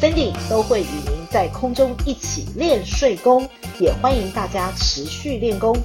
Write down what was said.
Cindy 都会与您在空中一起练睡功，也欢迎大家持续练功。